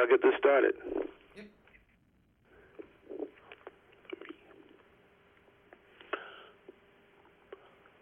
I'll get this started.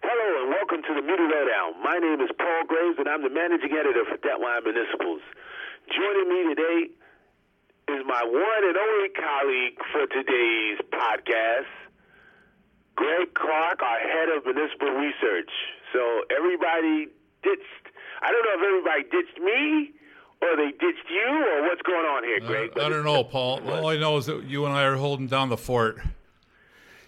Hello and welcome to the Muni Lowdown. My name is Paul Graves and I'm the managing editor for Debtwire Municipals. Joining me today is my one and only colleague for today's podcast, Greg Clark, our head of municipal research. So everybody ditched, I don't know if everybody ditched me or they ditched you or what's going on here, Greg. I, I don't know, Paul. All I know is that you and I are holding down the fort.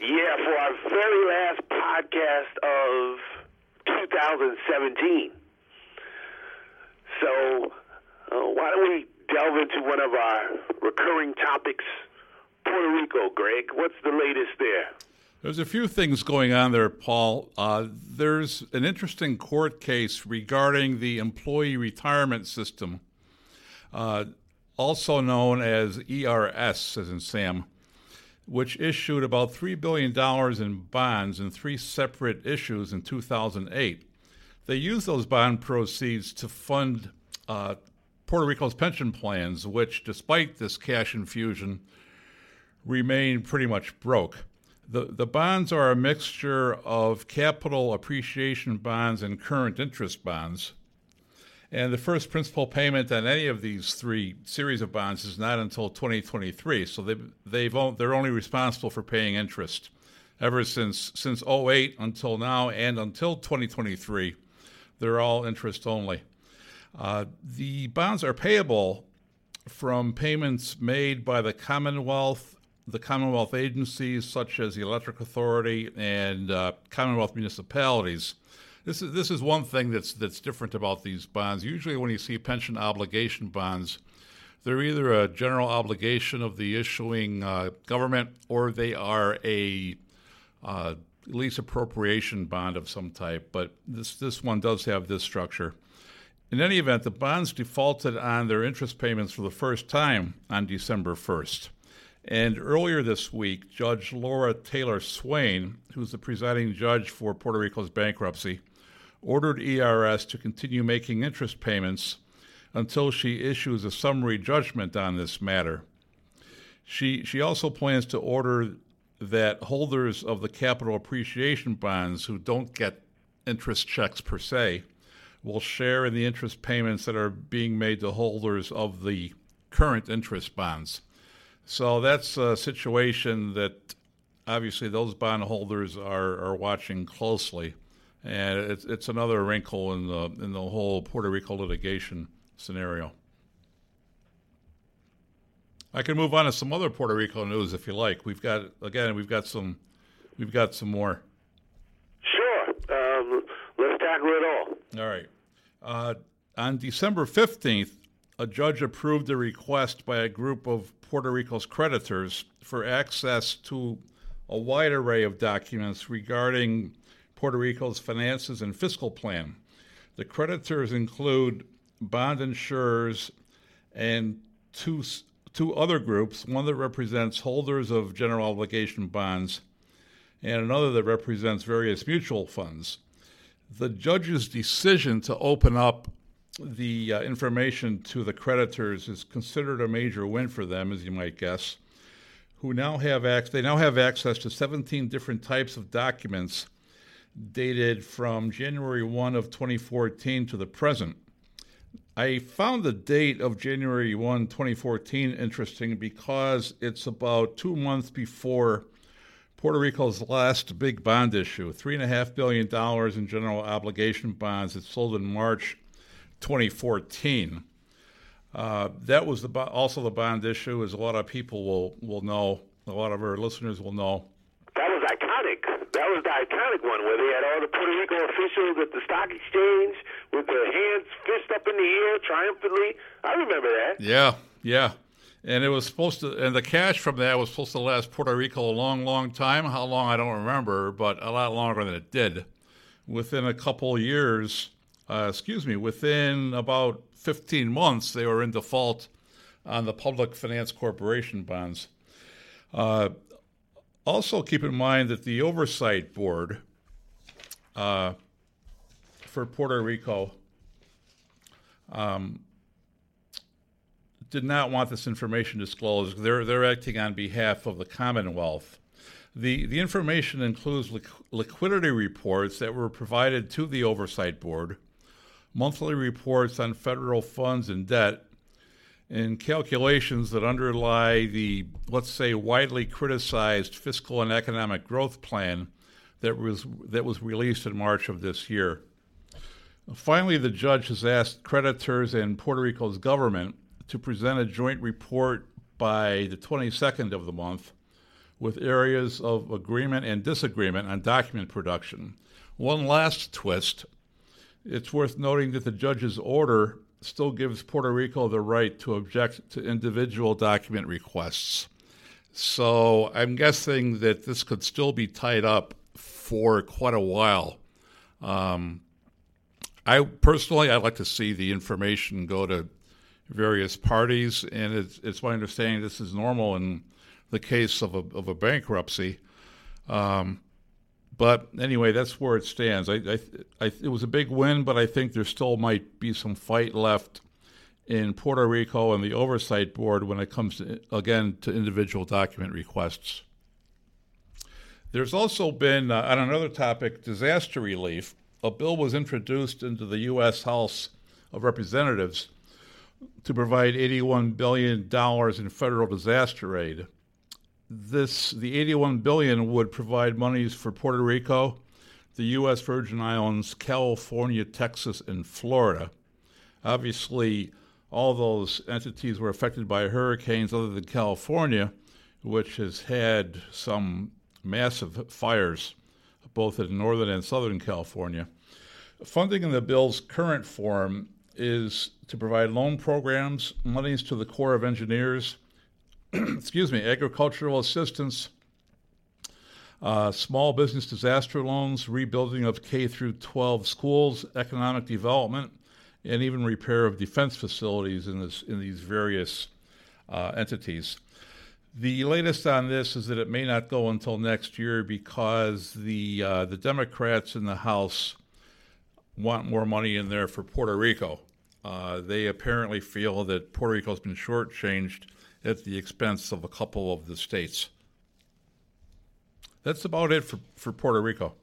Yeah, for our very last podcast of 2017. So, uh, why don't we delve into one of our recurring topics, Puerto Rico, Greg? What's the latest there? There's a few things going on there, Paul. Uh, there's an interesting court case regarding the employee retirement system, uh, also known as ERS, as in Sam which issued about $3 billion in bonds in three separate issues in 2008. They used those bond proceeds to fund uh, Puerto Rico's pension plans, which, despite this cash infusion, remain pretty much broke. The, the bonds are a mixture of capital appreciation bonds and current interest bonds. And the first principal payment on any of these three series of bonds is not until 2023. So they, they've they're only responsible for paying interest ever since since 08 until now and until 2023. They're all interest only. Uh, the bonds are payable from payments made by the Commonwealth, the Commonwealth agencies such as the Electric Authority and uh, Commonwealth municipalities this is this is one thing that's that's different about these bonds. Usually, when you see pension obligation bonds, they're either a general obligation of the issuing uh, government or they are a uh, lease appropriation bond of some type. But this this one does have this structure. In any event, the bonds defaulted on their interest payments for the first time on December 1st. And earlier this week, Judge Laura Taylor Swain, who's the presiding judge for Puerto Rico's bankruptcy, ordered ERS to continue making interest payments until she issues a summary judgment on this matter. She, she also plans to order that holders of the capital appreciation bonds who don't get interest checks per se will share in the interest payments that are being made to holders of the current interest bonds. So that's a situation that obviously those bondholders are, are watching closely and it's it's another wrinkle in the in the whole Puerto Rico litigation scenario. I can move on to some other Puerto Rico news if you like. We've got again, we've got some, we've got some more. Sure, um, let's tackle it all. All right. Uh, on December fifteenth, a judge approved a request by a group of Puerto Rico's creditors for access to a wide array of documents regarding Puerto Rico's finances and fiscal plan. The creditors include bond insurers and two, two other groups one that represents holders of general obligation bonds, and another that represents various mutual funds. The judge's decision to open up the uh, information to the creditors is considered a major win for them, as you might guess, who now have ac- they now have access to 17 different types of documents dated from January 1 of 2014 to the present. I found the date of January 1, 2014 interesting because it's about two months before Puerto Rico's last big bond issue, $3.5 billion in general obligation bonds that sold in March 2014. Uh, that was the, also the bond issue, as a lot of people will, will know, a lot of our listeners will know. That was the iconic one where they had all the Puerto Rico officials at the stock exchange with their hands fist up in the air triumphantly. I remember that. Yeah, yeah. And it was supposed to, and the cash from that was supposed to last Puerto Rico a long, long time. How long, I don't remember, but a lot longer than it did. Within a couple years, uh, excuse me, within about 15 months, they were in default on the Public Finance Corporation bonds. Uh, also, keep in mind that the Oversight Board uh, for Puerto Rico um, did not want this information disclosed. They're they're acting on behalf of the Commonwealth. The the information includes liquidity reports that were provided to the oversight board, monthly reports on federal funds and debt, and calculations that underlie the let's say widely criticized fiscal and economic growth plan that was that was released in March of this year. Finally, the judge has asked creditors and Puerto Rico's government to present a joint report by the 22nd of the month with areas of agreement and disagreement on document production. One last twist it's worth noting that the judge's order still gives Puerto Rico the right to object to individual document requests. So I'm guessing that this could still be tied up for quite a while. Um, I personally, I'd like to see the information go to various parties, and it's, it's my understanding this is normal in the case of a, of a bankruptcy. Um, but anyway, that's where it stands. I, I, I, it was a big win, but I think there still might be some fight left in Puerto Rico and the oversight board when it comes to, again to individual document requests. There's also been, uh, on another topic, disaster relief. A bill was introduced into the U.S. House of Representatives to provide $81 billion in federal disaster aid. This, the 81 billion would provide monies for Puerto Rico, the U.S. Virgin Islands, California, Texas, and Florida. Obviously, all those entities were affected by hurricanes other than California, which has had some massive fires, both in northern and southern California. Funding in the bill's current form is to provide loan programs, monies to the Corps of Engineers, excuse me, agricultural assistance, uh, small business disaster loans, rebuilding of K through 12 schools, economic development, and even repair of defense facilities in, this, in these various uh, entities. The latest on this is that it may not go until next year because the uh, the Democrats in the House want more money in there for Puerto Rico. Uh, they apparently feel that Puerto Rico has been shortchanged at the expense of a couple of the states. That's about it for, for Puerto Rico.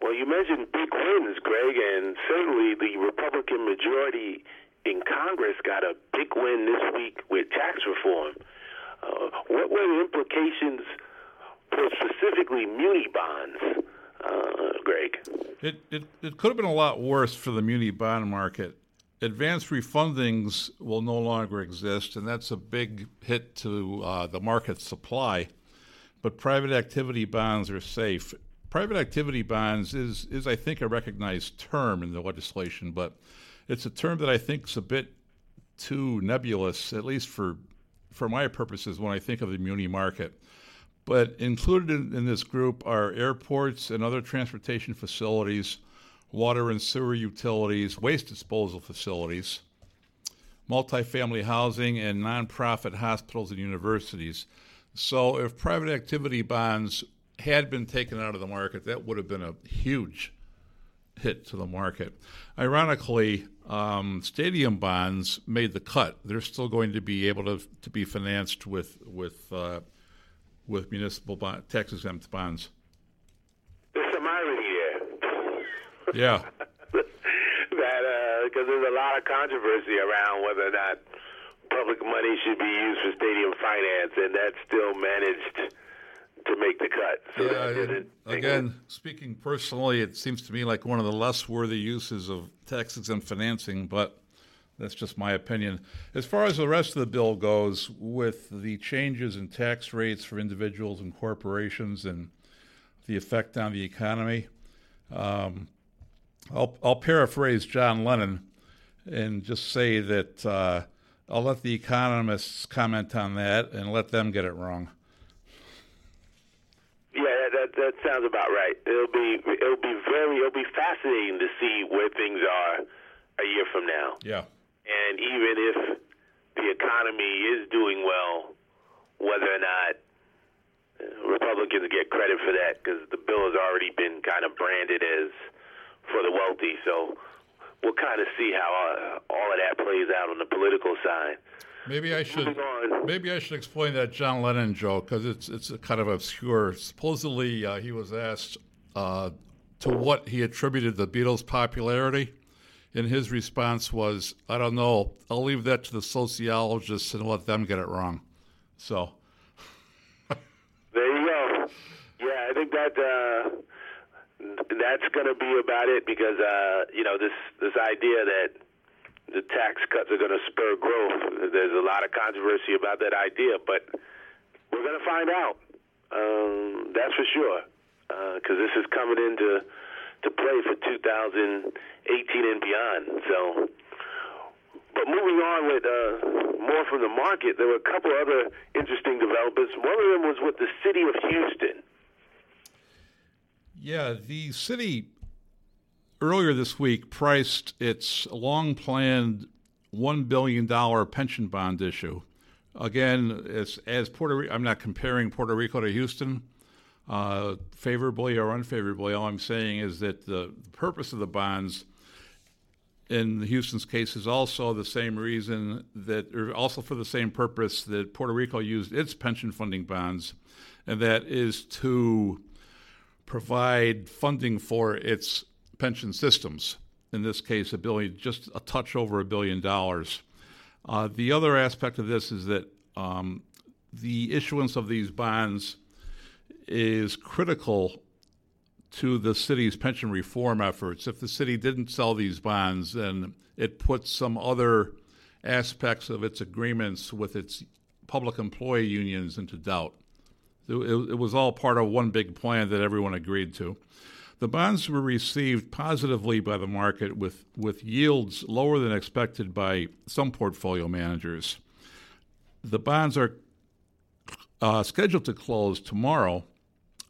Well, you mentioned big wins, Greg, and certainly the Republican majority in Congress got a big win this week with tax reform. Uh, what were the implications for specifically muni bonds, uh, Greg? It, it, it could have been a lot worse for the muni bond market advanced refundings will no longer exist, and that's a big hit to uh, the market supply. But private activity bonds are safe. Private activity bonds is, is, I think, a recognized term in the legislation, but it's a term that I think is a bit too nebulous, at least for for my purposes, when I think of the muni market. But included in, in this group are airports and other transportation facilities water and sewer utilities, waste disposal facilities, multifamily housing, and nonprofit hospitals and universities. So, if private activity bonds had been taken out of the market, that would have been a huge hit to the market. Ironically, um, stadium bonds made the cut. They're still going to be able to to be financed with with uh, with municipal bond, tax exempt bonds. Yeah. that because uh, there's a lot of controversy around whether or not public money should be used for stadium finance, and that still managed to make the cut. So yeah, again, speaking personally, it seems to me like one of the less worthy uses of tax exempt financing, but that's just my opinion. As far as the rest of the bill goes, with the changes in tax rates for individuals and corporations and the effect on the economy, um, I'll, I'll paraphrase John Lennon and just say that uh, I'll let the economists comment on that and let them get it wrong. Yeah, that that sounds about right. It'll be it'll be very it'll be fascinating to see where things are a year from now. Yeah. And even if the economy is doing well, whether or not uh, Republicans get credit for that because the bill has already been kind of branded as for the wealthy. So we'll kind of see how uh, all of that plays out on the political side. Maybe I should maybe I should explain that John Lennon joke because it's it's kind of obscure. Supposedly, uh, he was asked uh, to what he attributed the Beatles' popularity, and his response was, "I don't know. I'll leave that to the sociologists and let them get it wrong." So. there you go. Yeah, I think that uh, that's going to be about it because uh, you know this this idea that the tax cuts are going to spur growth. There's a lot of controversy about that idea, but we're going to find out. Um, that's for sure, because uh, this is coming into to play for 2018 and beyond. So, but moving on with uh, more from the market, there were a couple other interesting developments. One of them was with the city of Houston. Yeah, the city earlier this week priced its long planned $1 billion pension bond issue. Again, as, as Puerto Rico, I'm not comparing Puerto Rico to Houston uh, favorably or unfavorably. All I'm saying is that the purpose of the bonds in Houston's case is also the same reason that, or also for the same purpose that Puerto Rico used its pension funding bonds, and that is to provide funding for its pension systems. In this case, a billion, just a touch over a billion dollars. Uh, the other aspect of this is that um, the issuance of these bonds is critical to the city's pension reform efforts. If the city didn't sell these bonds, then it puts some other aspects of its agreements with its public employee unions into doubt. It, it, was all part of one big plan that everyone agreed to. The bonds were received positively by the market with, with yields lower than expected by some portfolio managers. The bonds are uh, scheduled to close tomorrow.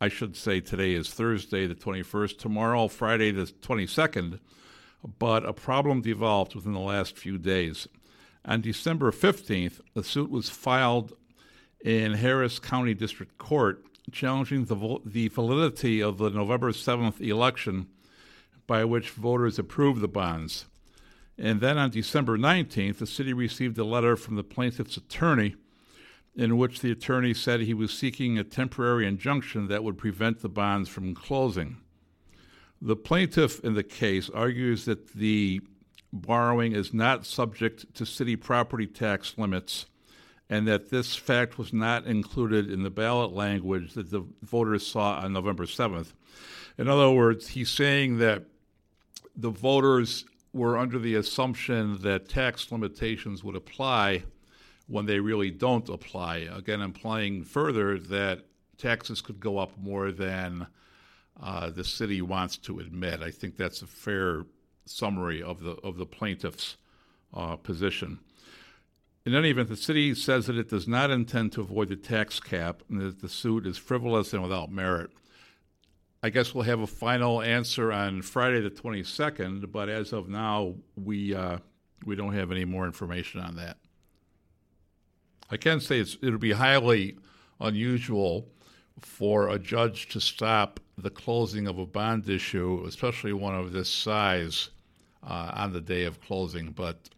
I should say today is Thursday, the 21st, tomorrow, Friday, the 22nd, but a problem developed within the last few days. On December 15th, the suit was filed in Harris County District Court challenging the, the validity of the November 7th election by which voters approved the bonds. And then on December 19th, the city received a letter from the plaintiff's attorney in which the attorney said he was seeking a temporary injunction that would prevent the bonds from closing. The plaintiff in the case argues that the borrowing is not subject to city property tax limits and that this fact was not included in the ballot language that the voters saw on November 7th. In other words, he's saying that the voters were under the assumption that tax limitations would apply when they really don't apply. Again, implying further that taxes could go up more than uh, the city wants to admit. I think that's a fair summary of the of the plaintiff's uh, position. In any event, the city says that it does not intend to avoid the tax cap and that the suit is frivolous and without merit. I guess we'll have a final answer on Friday the 22nd, but as of now, we uh, we don't have any more information on that. I can say it'll be highly unusual for a judge to stop the closing of a bond issue, especially one of this size, uh, on the day of closing. But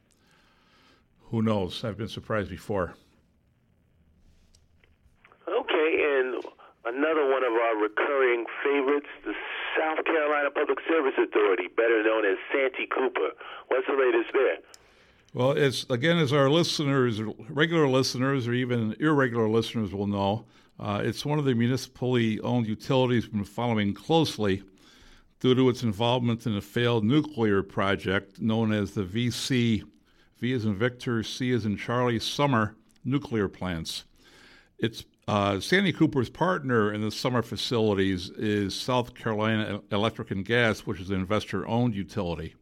who knows? I've been surprised before. Okay, and another one of our recurring favorites, the South Carolina Public Service Authority, better known as Santee Cooper. What's the latest there? Well, it's again, as our listeners, regular listeners, or even irregular listeners will know, uh, it's one of the municipally owned utilities we've been following closely due to its involvement in a failed nuclear project known as the VC V is in Victor, C is in Charlie Summer nuclear plants. It's uh, Santee Cooper's partner in the summer facilities is South Carolina Electric and Gas, which is an investor owned utility.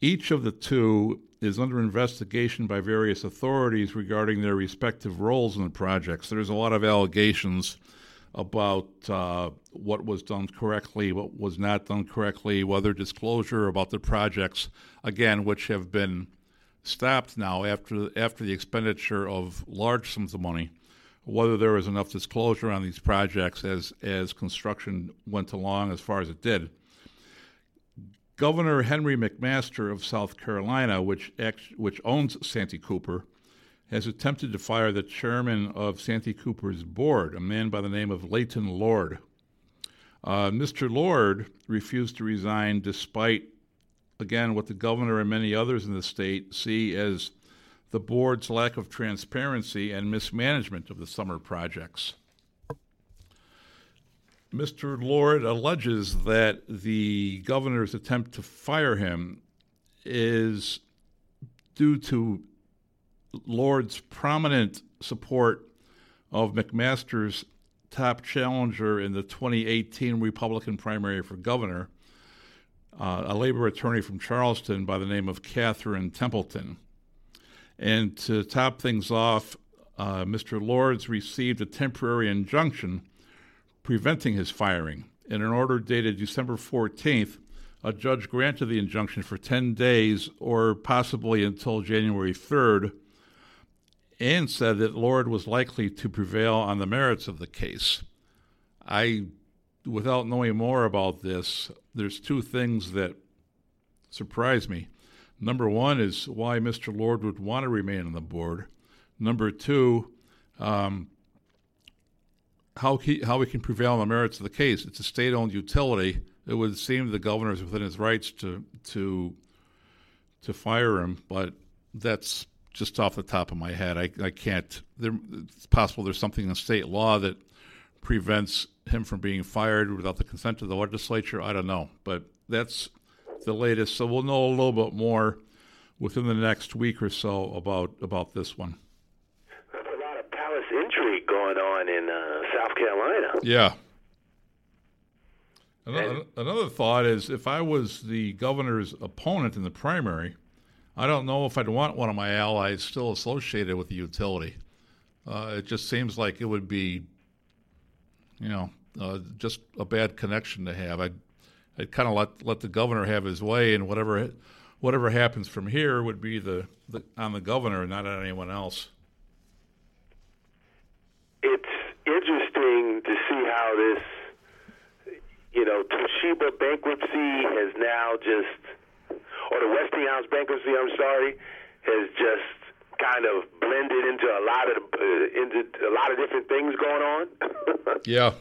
Each of the two is under investigation by various authorities regarding their respective roles in the projects. There's a lot of allegations about uh, what was done correctly, what was not done correctly, whether disclosure about the projects, again, which have been stopped now after after the expenditure of large sums of money, whether there was enough disclosure on these projects as as construction went along as far as it did. Governor Henry McMaster of South Carolina, which which owns Santee Cooper, has attempted to fire the chairman of Santee Cooper's board, a man by the name of Leighton Lord. Uh, Mr. Lord refused to resign despite, again, what the governor and many others in the state see as the board's lack of transparency and mismanagement of the summer projects. Mr. Lord alleges that the governor's attempt to fire him is due to Lord's prominent support of McMaster's top challenger in the 2018 Republican primary for governor, uh, a labor attorney from Charleston by the name of Catherine Templeton. And to top things off, uh, Mr. Lords received a temporary injunction preventing his firing. In an order dated December 14th, a judge granted the injunction for 10 days or possibly until January 3rd and said that Lord was likely to prevail on the merits of the case. I, without knowing more about this, there's two things that surprise me. Number one is why Mr. Lord would want to remain on the board. Number two, um, how he, how we can prevail on the merits of the case. It's a state-owned utility. It would seem the governor is within his rights to to to fire him, but that's just off the top of my head. I, I can't. There, it's possible there's something in state law that prevents him from being fired without the consent of the legislature. I don't know, but that's the latest. So we'll know a little bit more within the next week or so about about this one. There's a lot of palace intrigue going on in uh, South Carolina. Yeah. Another, another thought is if I was the governor's opponent in the primary, I don't know if I'd want one of my allies still associated with the utility. Uh, it just seems like it would be, you know, uh, just a bad connection to have. I'd, I'd kind of let let the governor have his way, and whatever whatever happens from here would be the, the on the governor, not on anyone else. It's interesting to see how this, you know, Toshiba bankruptcy has now just, or the Westinghouse bankruptcy, I'm sorry, has just kind of blended into a lot of uh, into a lot of different things going on. yeah.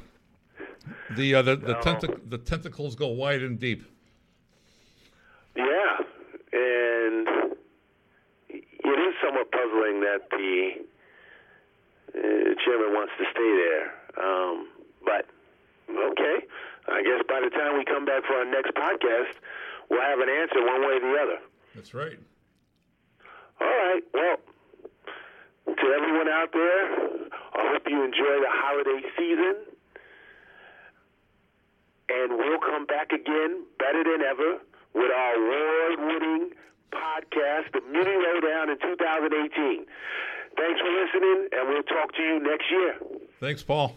The uh, the the, tentac- the tentacles go wide and deep. Yeah, and it is somewhat puzzling that the uh, chairman wants to stay there. Um, but okay, I guess by the time we come back for our next podcast, we'll have an answer one way or the other. That's right. All right. Well, to everyone out there, I hope you enjoy the holiday season. And we'll come back again better than ever with our award winning podcast, The Muni Lowdown in 2018. Thanks for listening, and we'll talk to you next year. Thanks, Paul.